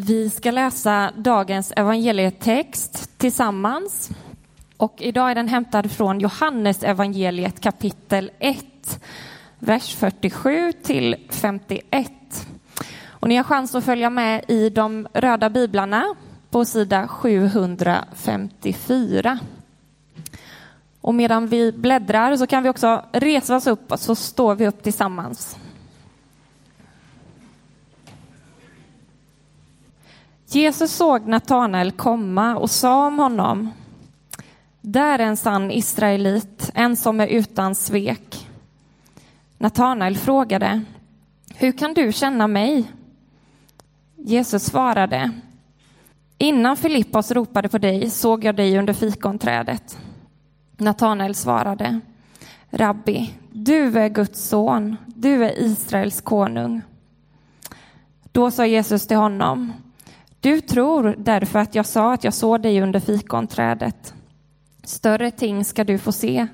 Vi ska läsa dagens evangelietext tillsammans. Och idag är den hämtad från Johannes evangeliet kapitel 1, vers 47 till 51. Och ni har chans att följa med i de röda biblarna på sida 754. Och medan vi bläddrar så kan vi också resa oss upp och så står vi upp tillsammans. Jesus såg Natanael komma och sa om honom Där är en sann israelit, en som är utan svek. Natanael frågade Hur kan du känna mig? Jesus svarade Innan Filippos ropade på dig såg jag dig under fikonträdet. Natanael svarade Rabbi, du är Guds son, du är Israels konung. Då sa Jesus till honom du tror därför att jag sa att jag såg dig under fikonträdet. Större ting ska du få se.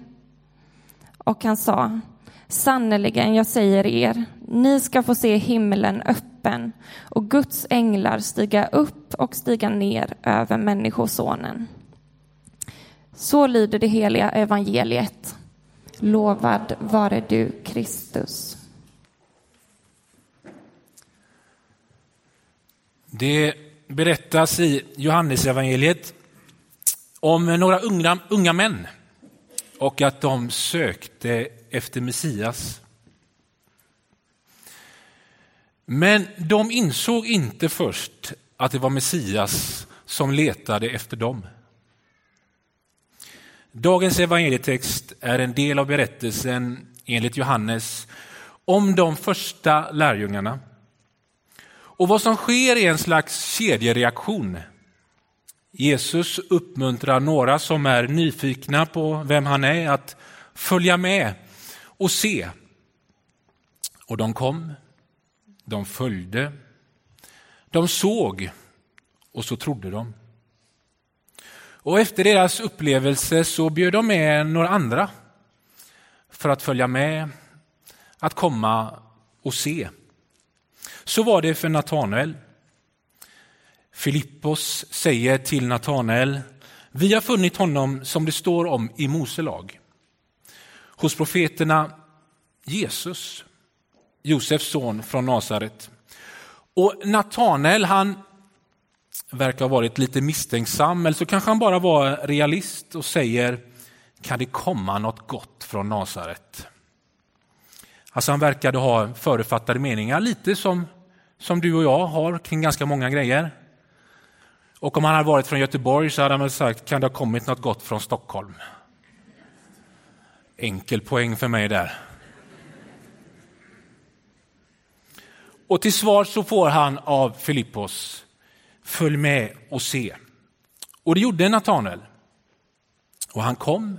Och han sa, sannerligen, jag säger er, ni ska få se himlen öppen och Guds änglar stiga upp och stiga ner över Människosonen. Så lyder det heliga evangeliet. Lovad vare du, Kristus. Det berättas i Johannesevangeliet om några unga, unga män och att de sökte efter Messias. Men de insåg inte först att det var Messias som letade efter dem. Dagens evangelietext är en del av berättelsen enligt Johannes om de första lärjungarna och vad som sker är en slags kedjereaktion. Jesus uppmuntrar några som är nyfikna på vem han är att följa med och se. Och de kom, de följde, de såg och så trodde de. Och efter deras upplevelse så bjöd de med några andra för att följa med, att komma och se. Så var det för Natanael. Filippos säger till Natanael, vi har funnit honom som det står om i Mose lag. Hos profeterna Jesus, Josefs son från Nasaret. Och Natanael, han verkar ha varit lite misstänksam, eller så kanske han bara var realist och säger, kan det komma något gott från Nasaret? Alltså han verkade ha förutfattade meningar, lite som som du och jag har kring ganska många grejer. Och om han hade varit från Göteborg så hade han väl sagt, kan det ha kommit något gott från Stockholm? Enkel poäng för mig där. Och till svar så får han av Filippos, följ med och se. Och det gjorde Natanael. Och han kom,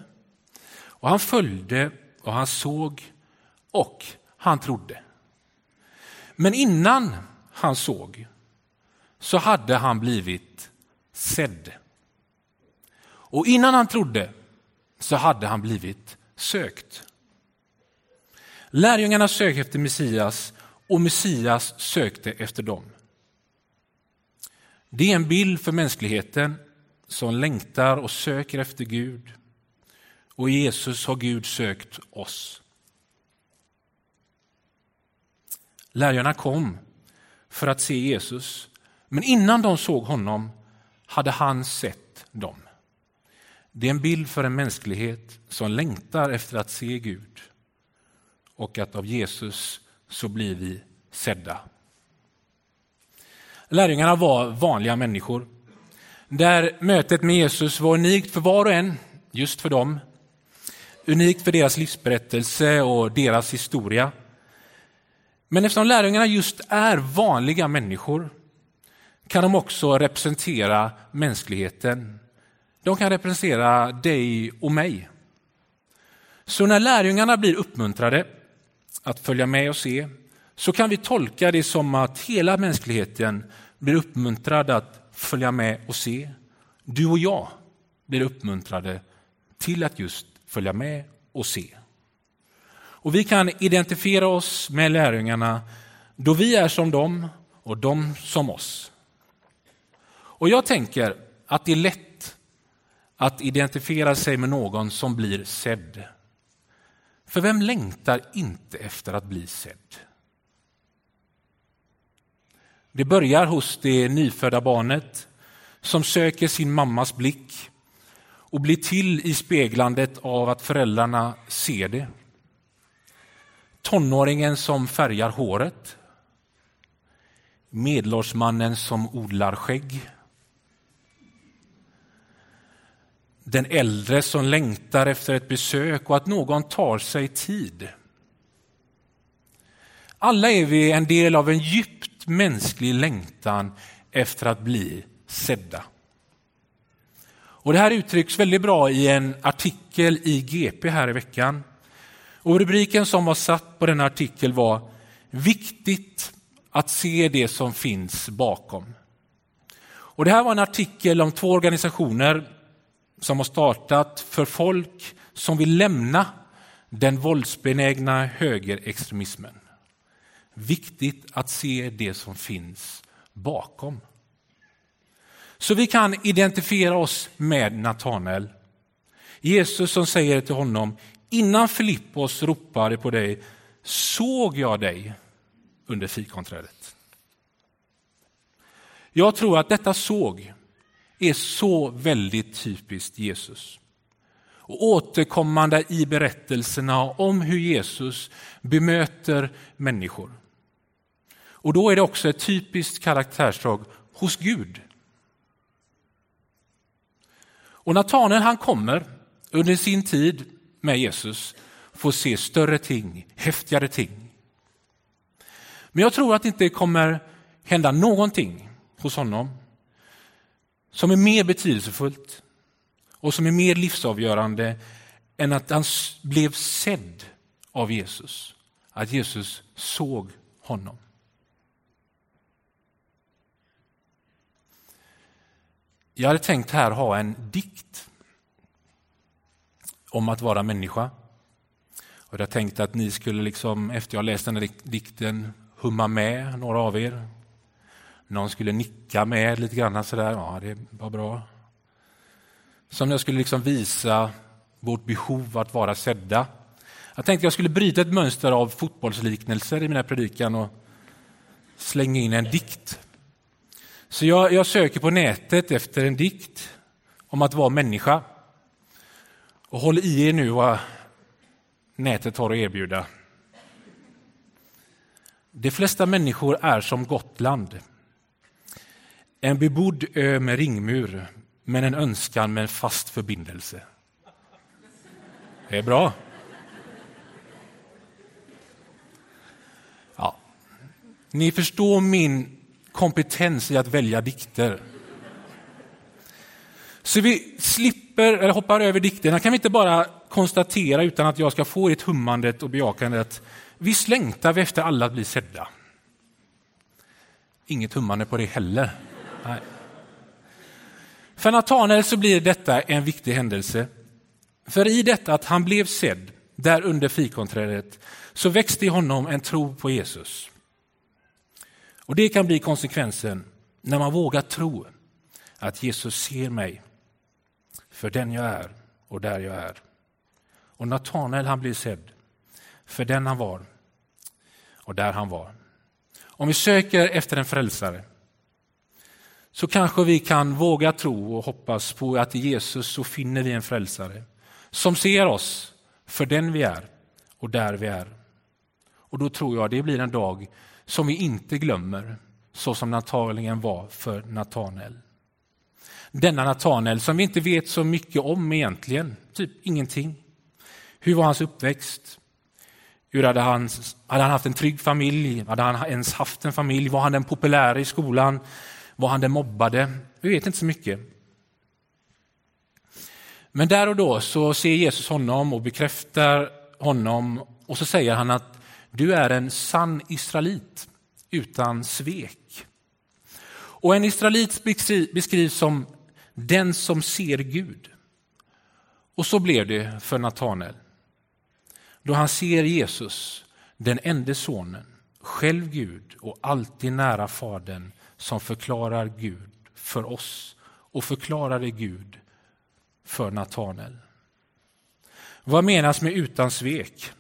och han följde, och han såg, och han trodde. Men innan han såg så hade han blivit sedd. Och innan han trodde så hade han blivit sökt. Lärjungarna sökte efter Messias och Messias sökte efter dem. Det är en bild för mänskligheten som längtar och söker efter Gud. Och i Jesus har Gud sökt oss. Lärjungarna kom för att se Jesus, men innan de såg honom hade han sett dem. Det är en bild för en mänsklighet som längtar efter att se Gud och att av Jesus så blir vi sedda. Lärjungarna var vanliga människor där mötet med Jesus var unikt för var och en, just för dem. Unikt för deras livsberättelse och deras historia. Men eftersom lärjungarna just är vanliga människor kan de också representera mänskligheten. De kan representera dig och mig. Så när lärjungarna blir uppmuntrade att följa med och se så kan vi tolka det som att hela mänskligheten blir uppmuntrad att följa med och se. Du och jag blir uppmuntrade till att just följa med och se. Och vi kan identifiera oss med lärjungarna då vi är som dem och de som oss. Och jag tänker att det är lätt att identifiera sig med någon som blir sedd. För vem längtar inte efter att bli sedd? Det börjar hos det nyfödda barnet som söker sin mammas blick och blir till i speglandet av att föräldrarna ser det. Tonåringen som färgar håret. Medelårsmannen som odlar skägg. Den äldre som längtar efter ett besök och att någon tar sig tid. Alla är vi en del av en djupt mänsklig längtan efter att bli sedda. Och Det här uttrycks väldigt bra i en artikel i GP här i veckan. Och Rubriken som var satt på denna artikel var Viktigt att se det som finns bakom. Och Det här var en artikel om två organisationer som har startat för folk som vill lämna den våldsbenägna högerextremismen. Viktigt att se det som finns bakom. Så vi kan identifiera oss med Natanael. Jesus som säger till honom, innan Filippos ropade på dig såg jag dig under fikonträdet. Jag tror att detta såg är så väldigt typiskt Jesus. Och återkommande i berättelserna om hur Jesus bemöter människor. Och då är det också ett typiskt karaktärsdrag hos Gud. Och Natanael han kommer under sin tid med Jesus får se större ting, häftigare ting. Men jag tror att det inte kommer hända någonting hos honom som är mer betydelsefullt och som är mer livsavgörande än att han blev sedd av Jesus. Att Jesus såg honom. Jag hade tänkt här ha en dikt om att vara människa. Och jag tänkte att ni skulle, liksom, efter jag läst den här dikten, humma med, några av er. Någon skulle nicka med lite grann sådär, ja det var bra. Som jag skulle liksom visa vårt behov att vara sedda. Jag tänkte jag skulle bryta ett mönster av fotbollsliknelser i mina predikan och slänga in en dikt. Så jag, jag söker på nätet efter en dikt om att vara människa. Och håll i er nu vad nätet har att erbjuda. De flesta människor är som Gotland. En bebodd ö med ringmur, men en önskan med en fast förbindelse. Det är bra. Ja. Ni förstår min kompetens i att välja dikter. Så vi slipper, eller hoppar över dikterna. Kan vi inte bara konstatera, utan att jag ska få ert hummandet och bejakandet, visst längtar vi efter alla att bli sedda? Inget hummande på det heller. Nej. För Natanael så blir detta en viktig händelse. För i detta att han blev sedd där under fikonträdet så växte i honom en tro på Jesus. Och Det kan bli konsekvensen när man vågar tro att Jesus ser mig för den jag är och där jag är. Och Natanael han blir sedd för den han var och där han var. Om vi söker efter en frälsare så kanske vi kan våga tro och hoppas på att i Jesus så finner vi en frälsare som ser oss för den vi är och där vi är. Och då tror jag det blir en dag som vi inte glömmer, så som Natanael var för Natanael. Denna Natanel som vi inte vet så mycket om egentligen, typ ingenting. Hur var hans uppväxt? Hur hade han, hade han haft en trygg familj? Hade han ens haft en familj? Var han den populära i skolan? Var han den mobbade? Vi vet inte så mycket. Men där och då så ser Jesus honom och bekräftar honom och så säger han att du är en sann israelit utan svek. Och en israelit beskrivs som den som ser Gud. Och så blev det för Natanael. Då han ser Jesus, den enda sonen, själv Gud och alltid nära Fadern som förklarar Gud för oss och förklarade Gud för Natanel. Vad menas med utan svek?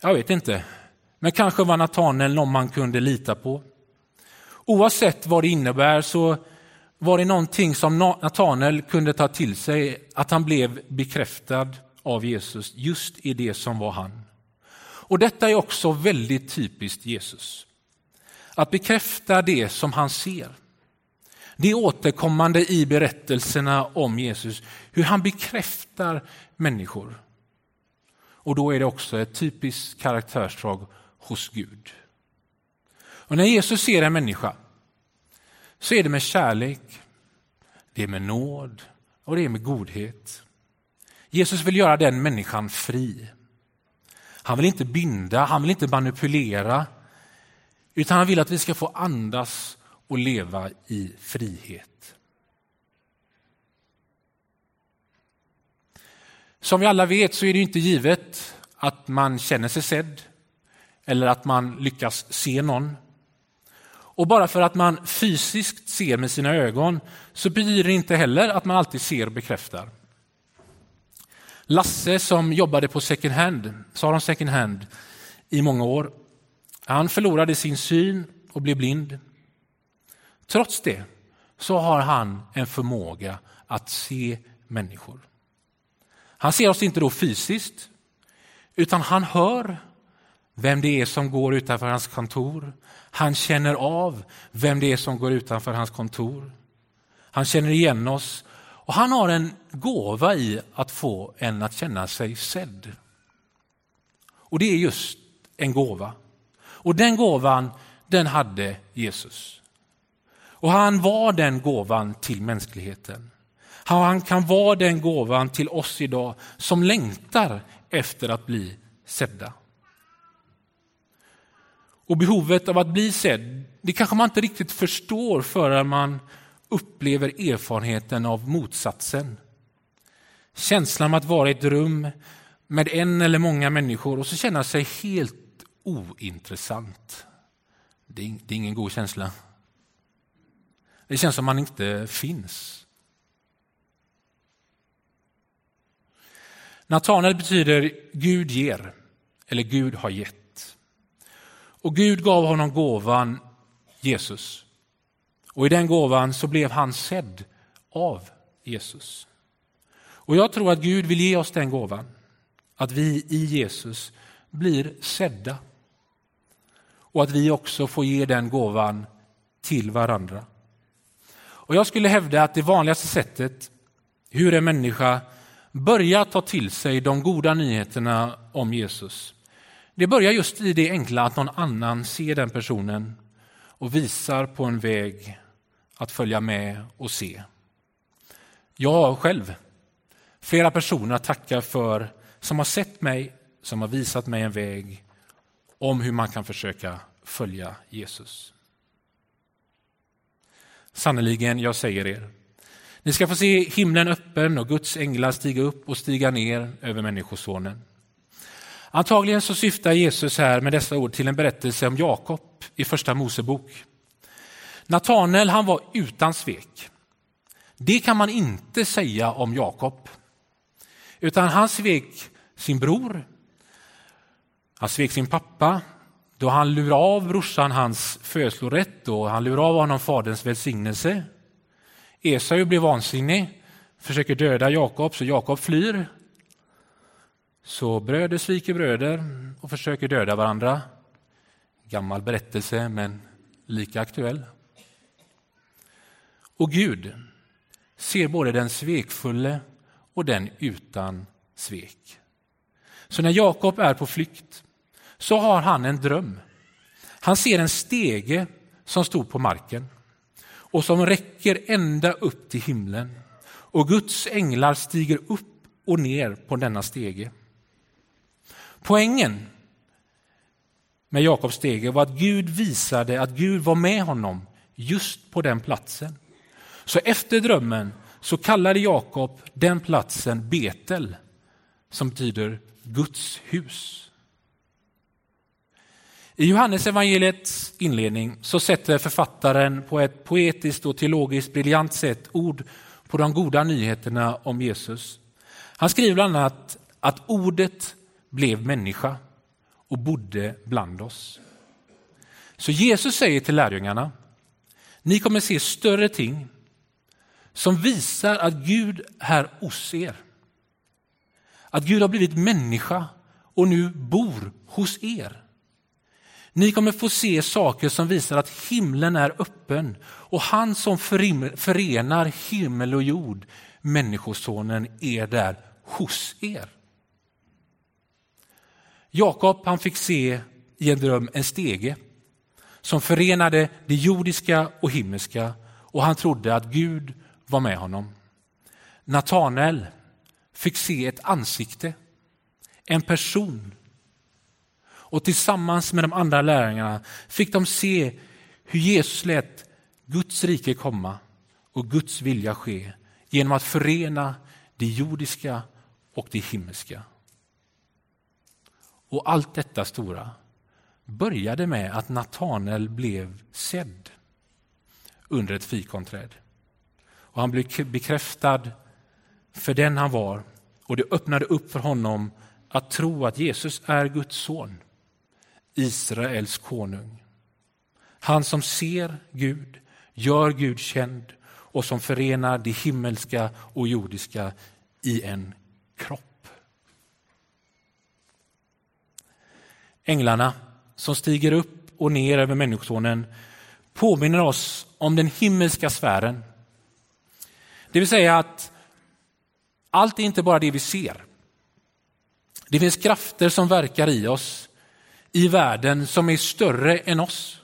Jag vet inte, men kanske var Natanel någon man kunde lita på. Oavsett vad det innebär så var det någonting som Natanael kunde ta till sig, att han blev bekräftad av Jesus just i det som var han. Och detta är också väldigt typiskt Jesus. Att bekräfta det som han ser. Det är återkommande i berättelserna om Jesus, hur han bekräftar människor. Och då är det också ett typiskt karaktärsdrag hos Gud. Och när Jesus ser en människa så är det med kärlek, det är med nåd och det är med godhet. Jesus vill göra den människan fri. Han vill inte binda, han vill inte manipulera, utan han vill att vi ska få andas och leva i frihet. Som vi alla vet så är det inte givet att man känner sig sedd eller att man lyckas se någon. Och bara för att man fysiskt ser med sina ögon så betyder det inte heller att man alltid ser och bekräftar. Lasse som jobbade på second hand, Saron second hand i många år, han förlorade sin syn och blev blind. Trots det så har han en förmåga att se människor. Han ser oss inte då fysiskt, utan han hör vem det är som går utanför hans kontor. Han känner av vem det är som går utanför hans kontor. Han känner igen oss och han har en gåva i att få en att känna sig sedd. Och det är just en gåva. Och den gåvan, den hade Jesus. Och han var den gåvan till mänskligheten. Han kan vara den gåvan till oss idag som längtar efter att bli sedda. Och behovet av att bli sedd, det kanske man inte riktigt förstår förrän man upplever erfarenheten av motsatsen. Känslan av att vara i ett rum med en eller många människor och så känna sig helt ointressant. Det är, det är ingen god känsla. Det känns som man inte finns. Natanael betyder Gud ger, eller Gud har gett. Och Gud gav honom gåvan Jesus. Och i den gåvan så blev han sedd av Jesus. Och jag tror att Gud vill ge oss den gåvan, att vi i Jesus blir sedda. Och att vi också får ge den gåvan till varandra. Och jag skulle hävda att det vanligaste sättet hur en människa börjar ta till sig de goda nyheterna om Jesus, det börjar just i det enkla att någon annan ser den personen och visar på en väg att följa med och se. Jag själv, flera personer tackar för som har sett mig, som har visat mig en väg om hur man kan försöka följa Jesus. Sannerligen, jag säger er, ni ska få se himlen öppen och Guds änglar stiga upp och stiga ner över Människosonen. Antagligen så syftar Jesus här med dessa ord till en berättelse om Jakob i Första Mosebok. Natanel han var utan svek. Det kan man inte säga om Jakob. Utan han svek sin bror, han svek sin pappa då han lurade av brorsan hans födslorätt och han lurade av honom faderns välsignelse. Esau blir vansinnig, försöker döda Jakob så Jakob flyr. Så bröder sviker bröder och försöker döda varandra. Gammal berättelse men lika aktuell. Och Gud ser både den svekfulle och den utan svek. Så när Jakob är på flykt så har han en dröm. Han ser en stege som stod på marken och som räcker ända upp till himlen. Och Guds änglar stiger upp och ner på denna stege. Poängen med Jakobs stege var att Gud visade att Gud var med honom just på den platsen. Så efter drömmen så kallade Jakob den platsen Betel, som betyder Guds hus. I Johannes evangeliets inledning så sätter författaren på ett poetiskt och teologiskt briljant sätt ord på de goda nyheterna om Jesus. Han skriver bland annat att ordet blev människa och bodde bland oss. Så Jesus säger till lärjungarna, ni kommer se större ting som visar att Gud är hos er. Att Gud har blivit människa och nu bor hos er. Ni kommer få se saker som visar att himlen är öppen och han som förenar himmel och jord, Människosonen, är där hos er. Jakob han fick se i en dröm en stege som förenade det jordiska och himmelska och han trodde att Gud var med honom. Natanael fick se ett ansikte, en person. Och tillsammans med de andra lärjungarna fick de se hur Jesus lät Guds rike komma och Guds vilja ske genom att förena det jordiska och det himmelska. Och allt detta stora började med att Natanael blev sedd under ett fikonträd. Och han blev bekräftad för den han var och det öppnade upp för honom att tro att Jesus är Guds son, Israels konung. Han som ser Gud, gör Gud känd och som förenar det himmelska och jordiska i en kropp. Änglarna som stiger upp och ner över Människosonen påminner oss om den himmelska sfären. Det vill säga att allt är inte bara det vi ser. Det finns krafter som verkar i oss, i världen, som är större än oss.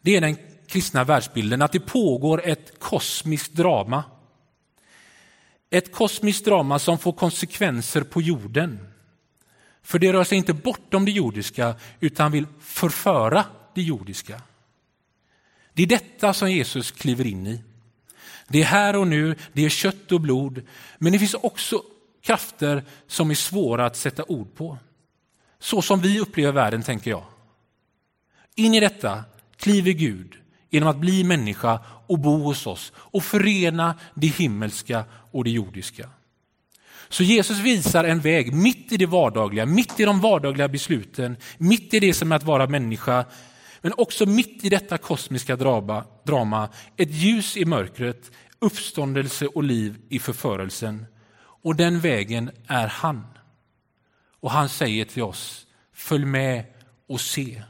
Det är den kristna världsbilden, att det pågår ett kosmiskt drama. Ett kosmiskt drama som får konsekvenser på jorden. För det rör sig inte bortom det jordiska utan vill förföra det jordiska. Det är detta som Jesus kliver in i. Det är här och nu, det är kött och blod, men det finns också krafter som är svåra att sätta ord på. Så som vi upplever världen, tänker jag. In i detta kliver Gud genom att bli människa och bo hos oss och förena det himmelska och det jordiska. Så Jesus visar en väg mitt i det vardagliga, mitt i de vardagliga besluten, mitt i det som är att vara människa, men också mitt i detta kosmiska drama, drama ett ljus i mörkret, uppståndelse och liv i förförelsen. Och den vägen är han. Och han säger till oss, följ med och se.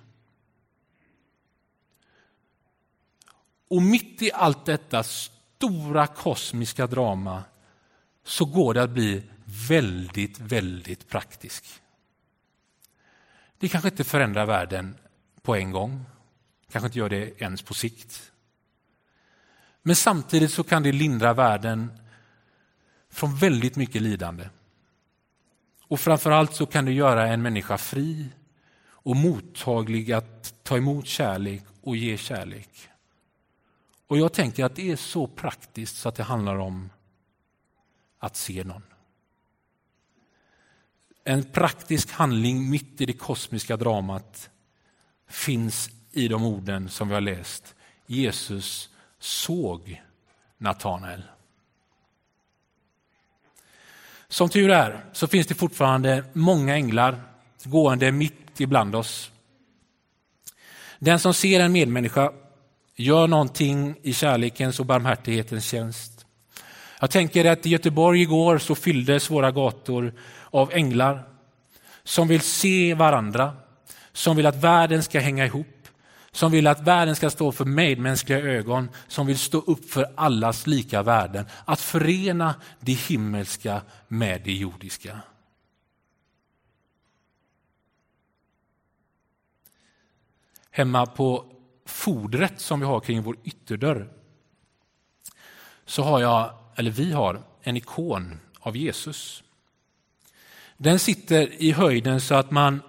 Och mitt i allt detta stora kosmiska drama så går det att bli väldigt, väldigt praktisk. Det kanske inte förändrar världen på en gång, kanske inte gör det ens på sikt. Men samtidigt så kan det lindra världen från väldigt mycket lidande. Och framförallt så kan det göra en människa fri och mottaglig att ta emot kärlek och ge kärlek. Och jag tänker att det är så praktiskt så att det handlar om att se någon. En praktisk handling mitt i det kosmiska dramat finns i de orden som vi har läst. Jesus såg Natanael. Som tur är så finns det fortfarande många änglar gående mitt ibland oss. Den som ser en medmänniska gör någonting i kärlekens och barmhärtighetens tjänst. Jag tänker att i Göteborg igår så fylldes våra gator av änglar som vill se varandra, som vill att världen ska hänga ihop, som vill att världen ska stå för medmänskliga ögon, som vill stå upp för allas lika värden. Att förena det himmelska med det jordiska. Hemma på fodret som vi har kring vår ytterdörr så har jag, eller vi har, en ikon av Jesus. Den sitter i höjden så att man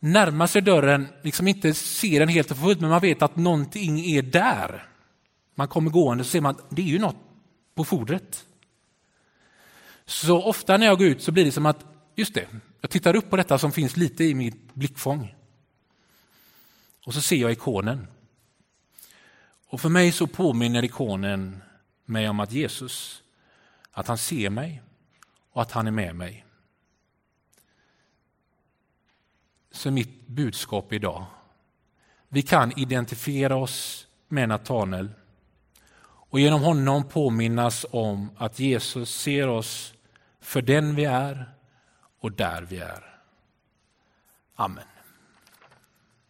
närmar sig dörren, liksom inte ser den helt och fullt, men man vet att någonting är där. Man kommer gående och ser man att det är ju något på fodret. Så ofta när jag går ut så blir det som att, just det, jag tittar upp på detta som finns lite i mitt blickfång. Och så ser jag ikonen. Och för mig så påminner ikonen mig om att Jesus, att han ser mig och att han är med mig. Så mitt budskap idag. Vi kan identifiera oss med Natanel och genom honom påminnas om att Jesus ser oss för den vi är och där vi är. Amen.